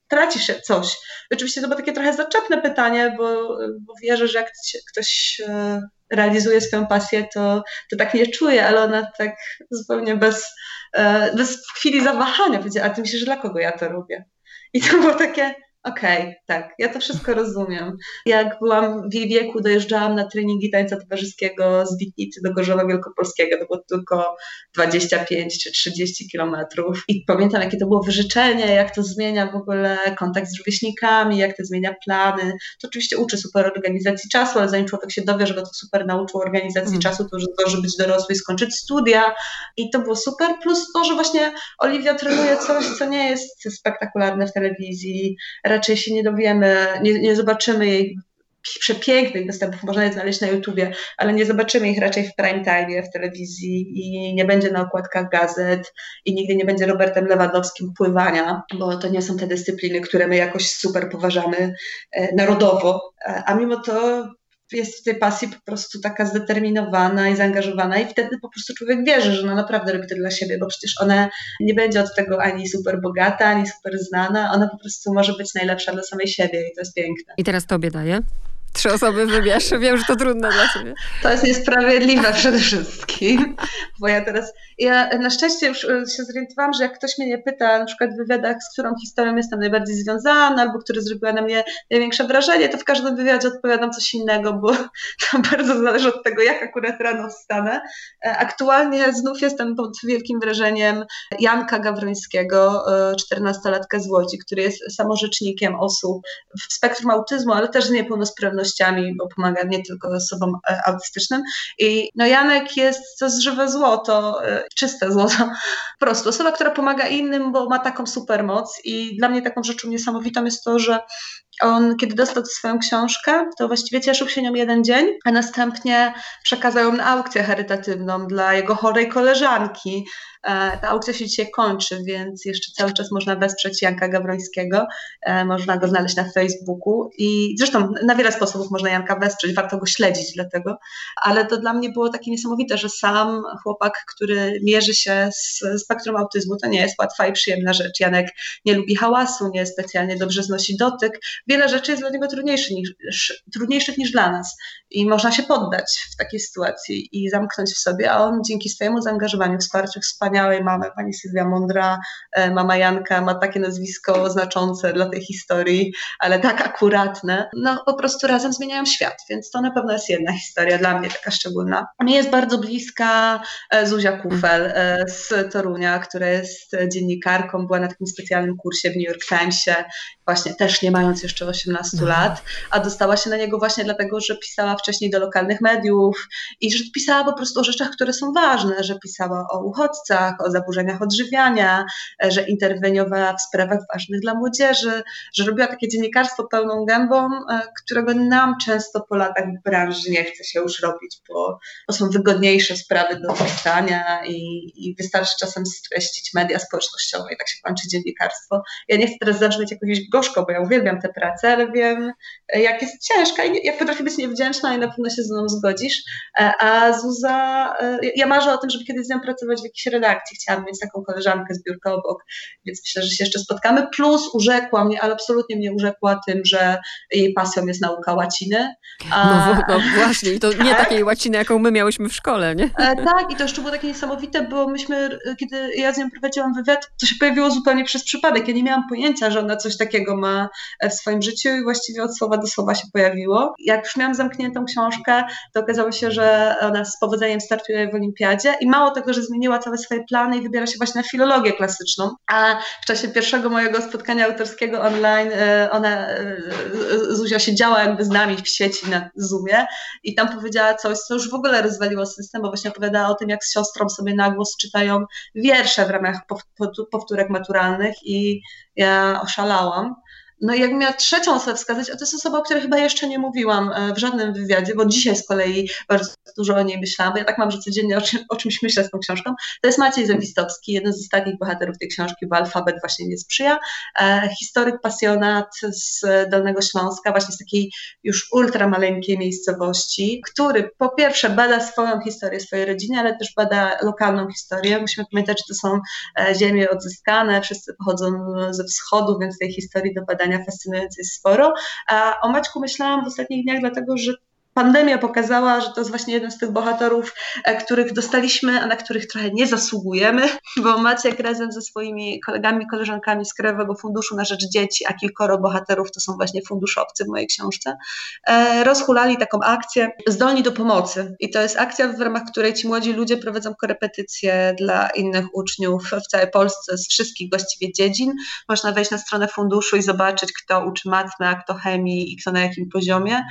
tracisz coś. Oczywiście to było takie trochę zaczepne pytanie, bo, bo wierzę, że jak ktoś e, realizuje swoją pasję, to, to tak nie czuje, ale ona tak zupełnie bez, e, bez chwili zawahania powiedziała, a ty myślisz, że dla kogo ja to robię? I to było takie, Okej, okay, tak, ja to wszystko rozumiem. Jak byłam w jej wieku, dojeżdżałam na treningi tańca towarzyskiego z Witnicy do Gorzowa Wielkopolskiego, to było tylko 25 czy 30 kilometrów. I pamiętam, jakie to było wyżyczenie, jak to zmienia w ogóle kontakt z rówieśnikami, jak to zmienia plany. To oczywiście uczy super organizacji czasu, ale zanim człowiek się dowie, że go to super nauczył organizacji mm. czasu, to już zdąży być dorosły i skończyć studia. I to było super, plus to, że właśnie Oliwia trenuje coś, co nie jest spektakularne w telewizji, raczej się nie dowiemy, nie, nie zobaczymy jej przepięknych występów, można je znaleźć na YouTubie, ale nie zobaczymy ich raczej w prime time, w telewizji i nie będzie na okładkach gazet i nigdy nie będzie Robertem Lewandowskim pływania, bo to nie są te dyscypliny, które my jakoś super poważamy e, narodowo, a mimo to jest w tej pasji po prostu taka zdeterminowana i zaangażowana i wtedy po prostu człowiek wierzy, że ona naprawdę robi to dla siebie, bo przecież ona nie będzie od tego ani super bogata, ani super znana, ona po prostu może być najlepsza dla samej siebie i to jest piękne. I teraz tobie daję. Trzy osoby wybierz. Wiem, że to trudne dla ciebie. To jest niesprawiedliwe przede wszystkim, bo ja teraz, ja na szczęście już e, się zorientowałam, że jak ktoś mnie nie pyta, na przykład w wywiadach, z którą historią jestem najbardziej związana, albo która zrobiła na mnie największe wrażenie, to w każdym wywiadzie odpowiadam coś innego, bo *laughs* to bardzo zależy od tego, jak akurat rano wstanę. E, aktualnie znów jestem pod wielkim wrażeniem Janka Gawrońskiego, 14-latka e, z Łodzi, który jest samorzecznikiem osób w spektrum autyzmu, ale też z niepełnosprawnością bo pomaga nie tylko osobom e, autystycznym. I no Janek jest to żywe złoto, e, czyste złoto. Po prostu osoba, która pomaga innym, bo ma taką super moc i dla mnie taką rzeczą niesamowitą jest to, że on, kiedy dostał swoją książkę, to właściwie cieszył się nią jeden dzień, a następnie przekazał ją na aukcję charytatywną dla jego chorej koleżanki. E, ta aukcja się dzisiaj kończy, więc jeszcze cały czas można wesprzeć Janka Gawrońskiego. E, można go znaleźć na Facebooku i zresztą na wiele sposobów można Janka wesprzeć, warto go śledzić dlatego, ale to dla mnie było takie niesamowite, że sam chłopak, który mierzy się z spektrum autyzmu, to nie jest łatwa i przyjemna rzecz. Janek nie lubi hałasu, nie specjalnie dobrze znosi dotyk. Wiele rzeczy jest dla niego trudniejszych niż, trudniejszych niż dla nas i można się poddać w takiej sytuacji i zamknąć w sobie, a on dzięki swojemu zaangażowaniu, wsparciu wspaniałej mamy, pani Sylwia Mądra, e, mama Janka ma takie nazwisko znaczące dla tej historii, ale tak akuratne, no po prostu razem zmieniają świat, więc to na pewno jest jedna historia dla mnie taka szczególna. Mi jest bardzo bliska e, Zuzia Kufel e, z Torunia, która jest dziennikarką, była na takim specjalnym kursie w New York Timesie, właśnie też nie mając jeszcze 18 mhm. lat, a dostała się na niego właśnie dlatego, że pisała wcześniej do lokalnych mediów i że pisała po prostu o rzeczach, które są ważne, że pisała o uchodźcach, o zaburzeniach odżywiania, że interweniowała w sprawach ważnych dla młodzieży, że robiła takie dziennikarstwo pełną gębą, e, którego nam często po latach w branży nie chce się już robić, bo to są wygodniejsze sprawy do pisania i, i wystarczy czasem streścić media społecznościowe i tak się kończy dziennikarstwo. Ja nie chcę teraz zabrzmieć jakoś gorzko, bo ja uwielbiam tę pracę, ale wiem, jak jest ciężka i jak potrafi być niewdzięczna i na pewno się z mną zgodzisz. E, a Zuza, e, ja marzę o tym, żeby kiedyś z nią pracować w jakiejś redakcji. Chciałam mieć taką koleżankę z biurka obok, więc myślę, że się jeszcze spotkamy. Plus urzekła mnie, ale absolutnie mnie urzekła tym, że jej pasją jest nauka łaciny. A... No, no, właśnie, i to *laughs* tak? nie takiej łaciny, jaką my miałyśmy w szkole, nie? E, tak, i to jeszcze było takie niesamowite, bo myśmy, kiedy ja z nią prowadziłam wywiad, to się pojawiło zupełnie przez przypadek. Ja nie miałam pojęcia, że ona coś takiego ma w swoim życiu i właściwie od słowa do słowa się pojawiło. Jak już miałam zamkniętą książkę, to okazało się, że ona z powodzeniem startuje w olimpiadzie i mało tego, że zmieniła całe swoje plany i wybiera się właśnie na filologię klasyczną, a w czasie pierwszego mojego spotkania autorskiego online e, ona, e, Zuzia siedziała jakby z nami w sieci na Zoomie i tam powiedziała coś, co już w ogóle rozwaliło system, bo właśnie opowiadała o tym, jak z siostrą sobie na głos czytają wiersze w ramach powtórek maturalnych i ja oszalałam. No i jak miała trzecią osobę wskazać, a to jest osoba, o której chyba jeszcze nie mówiłam e, w żadnym wywiadzie, bo dzisiaj z kolei bardzo dużo o niej myślałam, bo ja tak mam, że codziennie o, czym, o czymś myślę z tą książką. To jest Maciej Zawistowski, jeden z ostatnich bohaterów tej książki, bo alfabet właśnie nie sprzyja. E, historyk pasjonat z Dolnego Śląska, właśnie z takiej już ultra maleńkiej miejscowości, który po pierwsze bada swoją historię, swojej rodziny, ale też bada lokalną historię. Musimy pamiętać, że to są e, ziemie odzyskane, wszyscy pochodzą ze wschodu, więc tej historii do badania fascynujące jest sporo. A o Maćku myślałam w ostatnich dniach, dlatego że pandemia pokazała, że to jest właśnie jeden z tych bohaterów, e, których dostaliśmy, a na których trochę nie zasługujemy, *laughs* bo Maciek razem ze swoimi kolegami, koleżankami z Krajowego Funduszu na Rzecz Dzieci, a kilkoro bohaterów to są właśnie funduszowcy w mojej książce, e, rozhulali taką akcję Zdolni do Pomocy. I to jest akcja, w ramach której ci młodzi ludzie prowadzą korepetycje dla innych uczniów w całej Polsce z wszystkich właściwie dziedzin. Można wejść na stronę funduszu i zobaczyć, kto uczy matmy, a kto chemii i kto na jakim poziomie.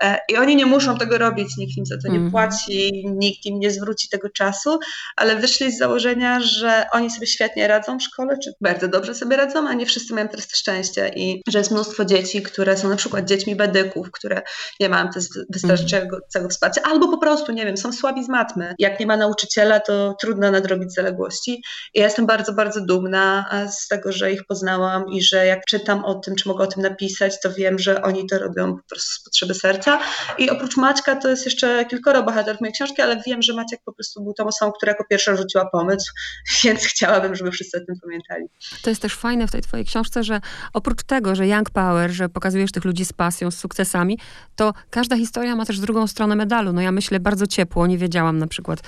E, I oni nie muszą tego robić, nikt im za to nie mhm. płaci, nikt im nie zwróci tego czasu, ale wyszli z założenia, że oni sobie świetnie radzą w szkole, czy bardzo dobrze sobie radzą, a nie wszyscy mają teraz to szczęście i że jest mnóstwo dzieci, które są na przykład dziećmi bedyków, które nie mają też wystarczającego wsparcia, albo po prostu, nie wiem, są słabi z matmy. Jak nie ma nauczyciela, to trudno nadrobić zaległości. I ja jestem bardzo, bardzo dumna z tego, że ich poznałam i że jak czytam o tym, czy mogę o tym napisać, to wiem, że oni to robią po prostu z potrzeby serca. I oprócz Maćka to jest jeszcze kilkoro bohaterów mojej książki, ale wiem, że Maciek po prostu był tą osobą, która jako pierwsza rzuciła pomysł, *laughs* więc chciałabym, żeby wszyscy o tym pamiętali. To jest też fajne w tej twojej książce, że oprócz tego, że Young Power, że pokazujesz tych ludzi z pasją, z sukcesami, to każda historia ma też drugą stronę medalu. No ja myślę bardzo ciepło, nie wiedziałam na przykład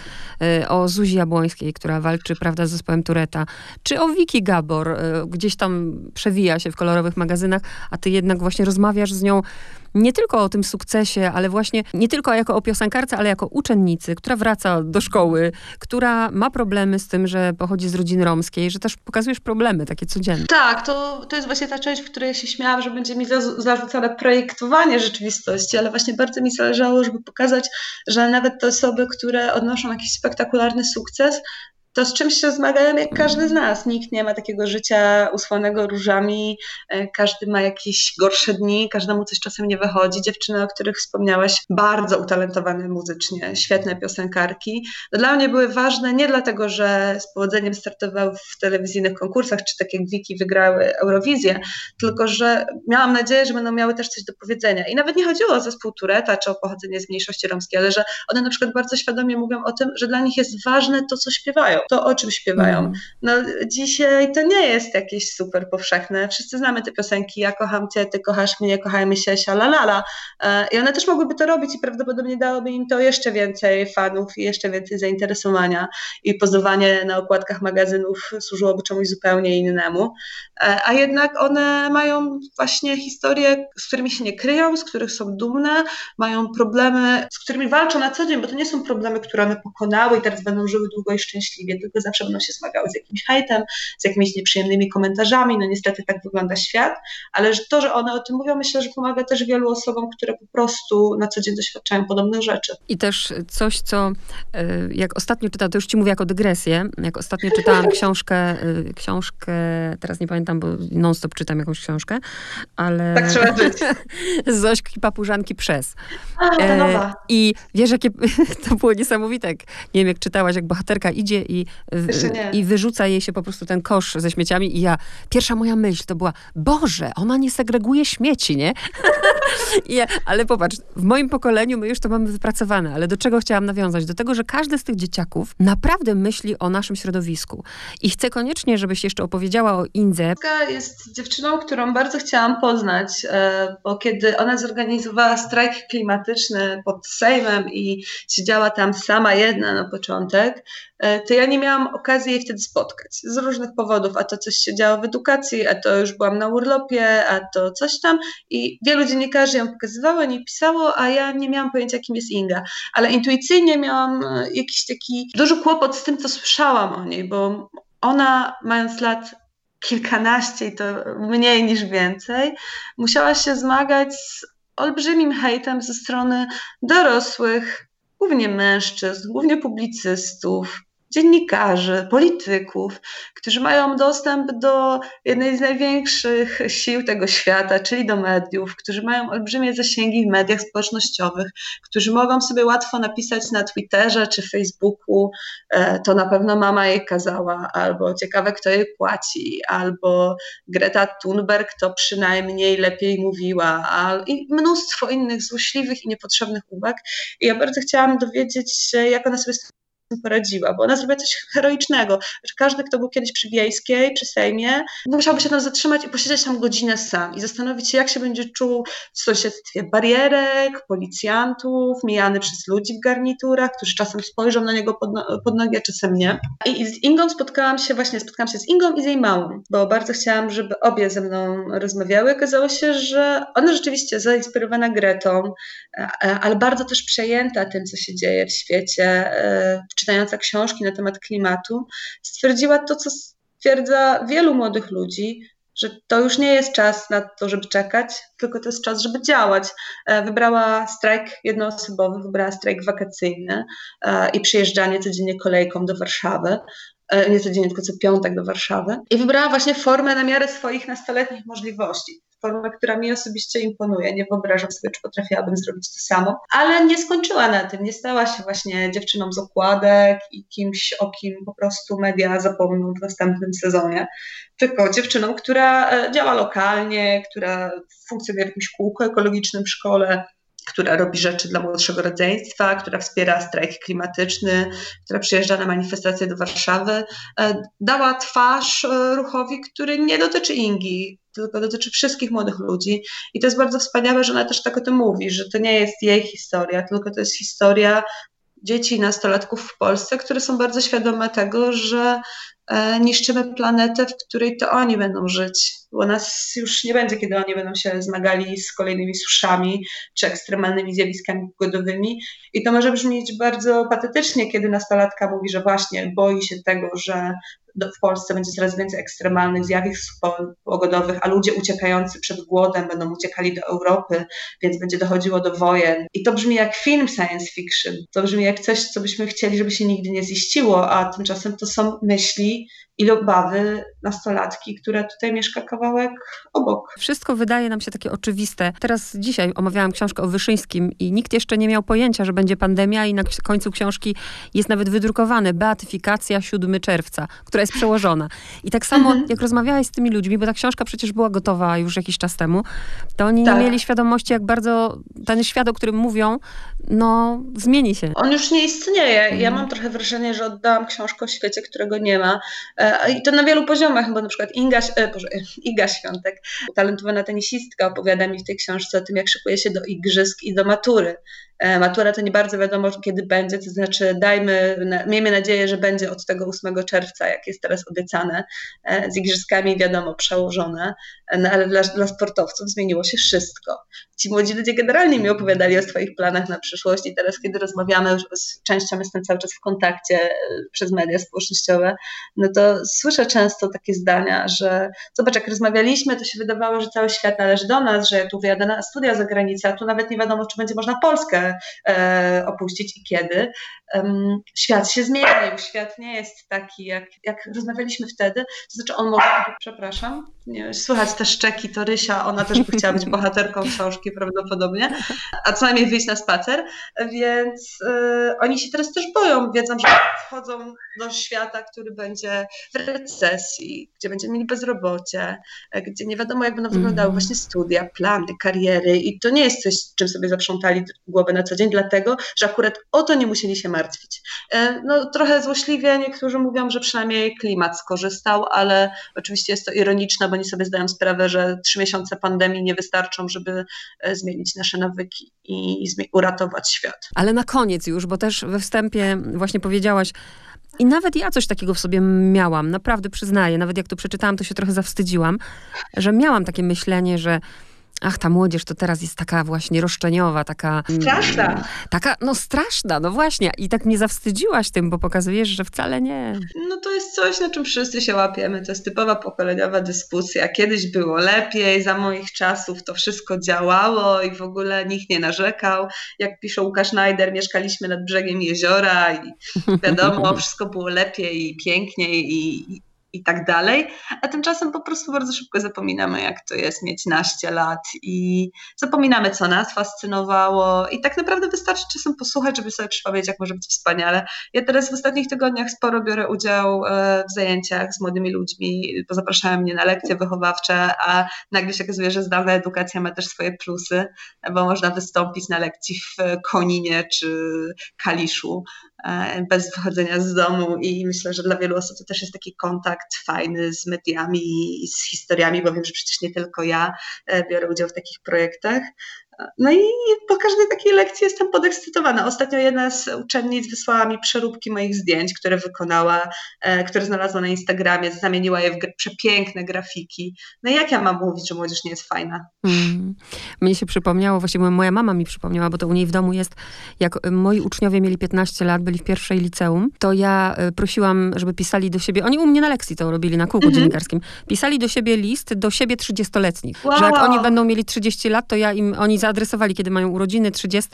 y, o Zuzi Jabłońskiej, która walczy, prawda, z zespołem Tureta, czy o Wiki Gabor, y, gdzieś tam przewija się w kolorowych magazynach, a ty jednak właśnie rozmawiasz z nią nie tylko o tym sukcesie, ale właśnie nie tylko jako o piosenkarce, ale jako uczennicy, która wraca do szkoły, która ma problemy z tym, że pochodzi z rodziny romskiej, że też pokazujesz problemy takie codzienne. Tak, to, to jest właśnie ta część, w której się śmiałam, że będzie mi zarzucane projektowanie rzeczywistości, ale właśnie bardzo mi zależało, żeby pokazać, że nawet te osoby, które odnoszą jakiś spektakularny sukces, to z czymś się zmagają jak każdy z nas. Nikt nie ma takiego życia usłanego różami, e, każdy ma jakieś gorsze dni, każdemu coś czasem nie wychodzi. Dziewczyny, o których wspomniałaś, bardzo utalentowane muzycznie, świetne piosenkarki. Dla mnie były ważne nie dlatego, że z powodzeniem startowały w telewizyjnych konkursach, czy tak jak Wiki wygrały Eurowizję, tylko że miałam nadzieję, że będą miały też coś do powiedzenia. I nawet nie chodziło o zespół Tureta, czy o pochodzenie z mniejszości romskiej, ale że one na przykład bardzo świadomie mówią o tym, że dla nich jest ważne to, co śpiewają to o czym śpiewają. Mm. No dzisiaj to nie jest jakieś super powszechne. Wszyscy znamy te piosenki, ja kocham cię, ty kochasz mnie, kochajmy się, sialalala. E, I one też mogłyby to robić i prawdopodobnie dałoby im to jeszcze więcej fanów i jeszcze więcej zainteresowania i pozowanie na okładkach magazynów służyłoby czemuś zupełnie innemu. E, a jednak one mają właśnie historie, z którymi się nie kryją, z których są dumne, mają problemy, z którymi walczą na co dzień, bo to nie są problemy, które one pokonały i teraz będą żyły długo i szczęśliwie tylko zawsze będą się zmagały z jakimś hejtem, z jakimiś nieprzyjemnymi komentarzami. No niestety tak wygląda świat, ale to, że one o tym mówią, myślę, że pomaga też wielu osobom, które po prostu na co dzień doświadczają podobnych rzeczy. I też coś, co e, jak ostatnio czytałam, to już ci mówię jako dygresję, jak ostatnio czytałam *laughs* książkę, e, książkę, teraz nie pamiętam, bo non-stop czytam jakąś książkę, ale... Tak trzeba żyć. *laughs* Z Zośki Papużanki Przez. A, ta nowa. I wiesz, jakie *laughs* to było niesamowite. Nie wiem, jak czytałaś, jak bohaterka idzie i i wyrzuca jej się po prostu ten kosz ze śmieciami i ja, pierwsza moja myśl to była, Boże, ona nie segreguje śmieci, nie? *laughs* ja, ale popatrz, w moim pokoleniu my już to mamy wypracowane, ale do czego chciałam nawiązać? Do tego, że każdy z tych dzieciaków naprawdę myśli o naszym środowisku i chcę koniecznie, żebyś jeszcze opowiedziała o Indze. jest dziewczyną, którą bardzo chciałam poznać, e, bo kiedy ona zorganizowała strajk klimatyczny pod Sejmem i siedziała tam sama jedna na początek, to ja nie miałam okazji jej wtedy spotkać. Z różnych powodów, a to coś się działo w edukacji, a to już byłam na urlopie, a to coś tam i wielu dziennikarzy ją pokazywało, nie pisało, a ja nie miałam pojęcia, kim jest Inga, ale intuicyjnie miałam e, jakiś taki duży kłopot z tym, co słyszałam o niej, bo ona mając lat kilkanaście i to mniej niż więcej, musiała się zmagać z olbrzymim hejtem ze strony dorosłych, głównie mężczyzn, głównie publicystów, dziennikarzy, polityków, którzy mają dostęp do jednej z największych sił tego świata, czyli do mediów, którzy mają olbrzymie zasięgi w mediach społecznościowych, którzy mogą sobie łatwo napisać na Twitterze czy Facebooku, e, to na pewno mama jej kazała, albo ciekawe, kto jej płaci, albo Greta Thunberg to przynajmniej lepiej mówiła, i mnóstwo innych złośliwych i niepotrzebnych uwag. I ja bardzo chciałam dowiedzieć się, jak ona sobie z poradziła, bo ona zrobiła coś heroicznego. Każdy, kto był kiedyś przy Wiejskiej, przy Sejmie, musiałby się tam zatrzymać i posiedzieć tam godzinę sam i zastanowić się, jak się będzie czuł w sąsiedztwie barierek, policjantów, mijany przez ludzi w garniturach, którzy czasem spojrzą na niego pod, no pod nogi, czasem nie. I, I z Ingą spotkałam się, właśnie spotkałam się z Ingą i z jej małą, bo bardzo chciałam, żeby obie ze mną rozmawiały. Okazało się, że ona rzeczywiście zainspirowana Gretą, e, e, ale bardzo też przejęta tym, co się dzieje w świecie, e, czytająca książki na temat klimatu, stwierdziła to, co stwierdza wielu młodych ludzi, że to już nie jest czas na to, żeby czekać, tylko to jest czas, żeby działać. E, wybrała strajk jednoosobowy, wybrała strajk wakacyjny e, i przyjeżdżanie codziennie kolejką do Warszawy e, nie codziennie, tylko co piątek do Warszawy. I wybrała właśnie formę na miarę swoich nastoletnich możliwości formę, która mi osobiście imponuje. Nie wyobrażam sobie, czy potrafiłabym zrobić to samo, ale nie skończyła na tym. Nie stała się właśnie dziewczyną z okładek i kimś, o kim po prostu media zapomną w następnym sezonie, tylko dziewczyną, która e, działa lokalnie, która funkcjonuje w jakimś kółku ekologicznym w szkole, która robi rzeczy dla młodszego rodzeństwa, która wspiera strajk klimatyczny, która przyjeżdża na manifestację do Warszawy, e, dała twarz e, ruchowi, który nie dotyczy Ingi, tylko dotyczy wszystkich młodych ludzi. I to jest bardzo wspaniałe, że ona też tak o tym mówi, że to nie jest jej historia, tylko to jest historia dzieci i nastolatków w Polsce, które są bardzo świadome tego, że E, niszczymy planetę, w której to oni będą żyć, bo nas już nie będzie, kiedy oni będą się zmagali z kolejnymi suszami czy ekstremalnymi zjawiskami pogodowymi. I to może brzmieć bardzo patetycznie, kiedy nastolatka mówi, że właśnie boi się tego, że w Polsce będzie coraz więcej ekstremalnych zjawisk pogodowych, a ludzie uciekający przed głodem będą uciekali do Europy, więc będzie dochodziło do wojen. I to brzmi jak film science fiction. To brzmi jak coś, co byśmy chcieli, żeby się nigdy nie ziściło, a tymczasem to są myśli i obawy nastolatki, która tutaj mieszka kawałek obok. Wszystko wydaje nam się takie oczywiste. Teraz dzisiaj omawiałam książkę o Wyszyńskim i nikt jeszcze nie miał pojęcia, że będzie pandemia i na końcu książki jest nawet wydrukowane beatyfikacja 7 czerwca, która jest przełożona. I tak samo mhm. jak rozmawiałeś z tymi ludźmi, bo ta książka przecież była gotowa już jakiś czas temu, to oni tak. nie mieli świadomości, jak bardzo ten świat, o którym mówią, no zmieni się. On już nie istnieje. Mhm. Ja mam trochę wrażenie, że oddałam książkę o świecie, którego nie ma. E, I to na wielu poziomach, bo na przykład Inga, e, Boże, *laughs* Iga Świątek, utalentowana tenisistka, opowiada mi w tej książce o tym, jak szykuje się do igrzysk i do matury. E, matura to nie bardzo wiadomo, kiedy będzie, to znaczy dajmy, miejmy nadzieję, że będzie od tego 8 czerwca, jak jest teraz obiecane, e, z igrzyskami wiadomo przełożone, e, no ale dla, dla sportowców zmieniło się wszystko. Ci młodzi ludzie generalnie mi opowiadali o swoich planach na przyszłość i teraz, kiedy rozmawiamy, z częścią jestem cały czas w kontakcie przez media społecznościowe, no to słyszę często takie zdania, że zobacz, jak rozmawialiśmy, to się wydawało, że cały świat należy do nas, że tu wyjadę na studia za granicę, a tu nawet nie wiadomo, czy będzie można Polskę e, opuścić i kiedy. Świat się zmienił, świat nie jest taki, jak, jak rozmawialiśmy wtedy. To znaczy, on może, przepraszam, nie, słychać te szczeki, to Rysia, ona też by chciała być *laughs* bohaterką książki prawdopodobnie, a co najmniej wyjść na spacer, więc e, oni się teraz też boją, wiedzą, że wchodzą do świata, który będzie w recesji, gdzie będziemy mieli bezrobocie, e, gdzie nie wiadomo, jak będą wyglądały mm. właśnie studia, plany, kariery i to nie jest coś, czym sobie zaprzątali głowę na co dzień, dlatego, że akurat o to nie musieli się martwić. E, no, trochę złośliwie niektórzy mówią, że przynajmniej klimat skorzystał, ale oczywiście jest to ironiczne, bo oni sobie zdają sprawę, że trzy miesiące pandemii nie wystarczą, żeby e, zmienić nasze nawyki i uratować świat. Ale na koniec już, bo też we wstępie właśnie powiedziałaś, i nawet ja coś takiego w sobie miałam, naprawdę przyznaję. Nawet jak to przeczytałam, to się trochę zawstydziłam, że miałam takie myślenie, że Ach, ta młodzież to teraz jest taka właśnie roszczeniowa, taka... Straszna. taka, no straszna, no właśnie. I tak mnie zawstydziłaś tym, bo pokazujesz, że wcale nie. No to jest coś, na czym wszyscy się łapiemy. To jest typowa pokoleniowa dyskusja. Kiedyś było lepiej, za moich czasów to wszystko działało i w ogóle nikt nie narzekał. Jak pisze Łukasz Schneider, mieszkaliśmy nad brzegiem jeziora i wiadomo, *laughs* wszystko było lepiej i piękniej i, i tak dalej, a tymczasem po prostu bardzo szybko zapominamy, jak to jest mieć naście lat i zapominamy, co nas fascynowało i tak naprawdę wystarczy czasem posłuchać, żeby sobie przypomnieć, jak może być wspaniale. Ja teraz w ostatnich tygodniach sporo biorę udział e, w zajęciach z młodymi ludźmi, bo zapraszają mnie na lekcje wychowawcze, a nagle się okazuje, że zdalna edukacja ma też swoje plusy, bo można wystąpić na lekcji w Koninie czy Kaliszu bez wychodzenia z domu i myślę, że dla wielu osób to też jest taki kontakt fajny z mediami i z historiami, bo wiem, że przecież nie tylko ja e, biorę udział w takich projektach. No i po każdej takiej lekcji jestem podekscytowana. Ostatnio jedna z uczennic wysłała mi przeróbki moich zdjęć, które wykonała, e, które znalazła na Instagramie, zamieniła je w przepiękne grafiki. No i jak ja mam mówić, że młodzież nie jest fajna? Mm. Mnie się przypomniało, właściwie moja mama mi przypomniała, bo to u niej w domu jest, jak moi uczniowie mieli 15 lat, byli w pierwszej liceum, to ja e, prosiłam, żeby pisali do siebie, oni u mnie na lekcji to robili, na kółku mm -hmm. dziennikarskim, pisali do siebie list do siebie 30-letnich, wow. że jak oni będą mieli 30 lat, to ja im, oni zaadresowali, kiedy mają urodziny 30.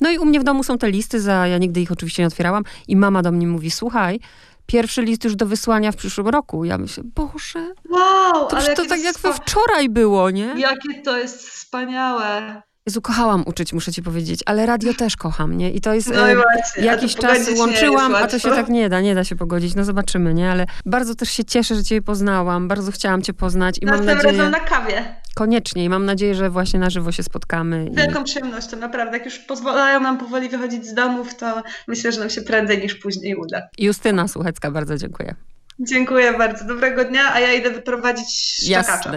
No i u mnie w domu są te listy, za, ja nigdy ich oczywiście nie otwierałam i mama do mnie mówi, słuchaj, pierwszy list już do wysłania w przyszłym roku. Ja myślę, Boże, wow, to, ale to tak jak we wczoraj było, nie? Jakie to jest wspaniałe. Jezu, kochałam uczyć, muszę ci powiedzieć, ale radio też kocham, nie? I to jest no i właśnie, jakiś czas łączyłam, a to się tak nie da, nie da się pogodzić. No zobaczymy, nie? Ale bardzo też się cieszę, że cię poznałam, bardzo chciałam cię poznać i mam nadzieję... razem na kawie. Koniecznie i mam nadzieję, że właśnie na żywo się spotkamy. Wielką i... przyjemnością, naprawdę. Jak już pozwalają nam powoli wychodzić z domów, to myślę, że nam się prędzej niż później uda. Justyna Słuchecka, bardzo dziękuję. Dziękuję bardzo. Dobrego dnia, a ja idę wyprowadzić szczekacza.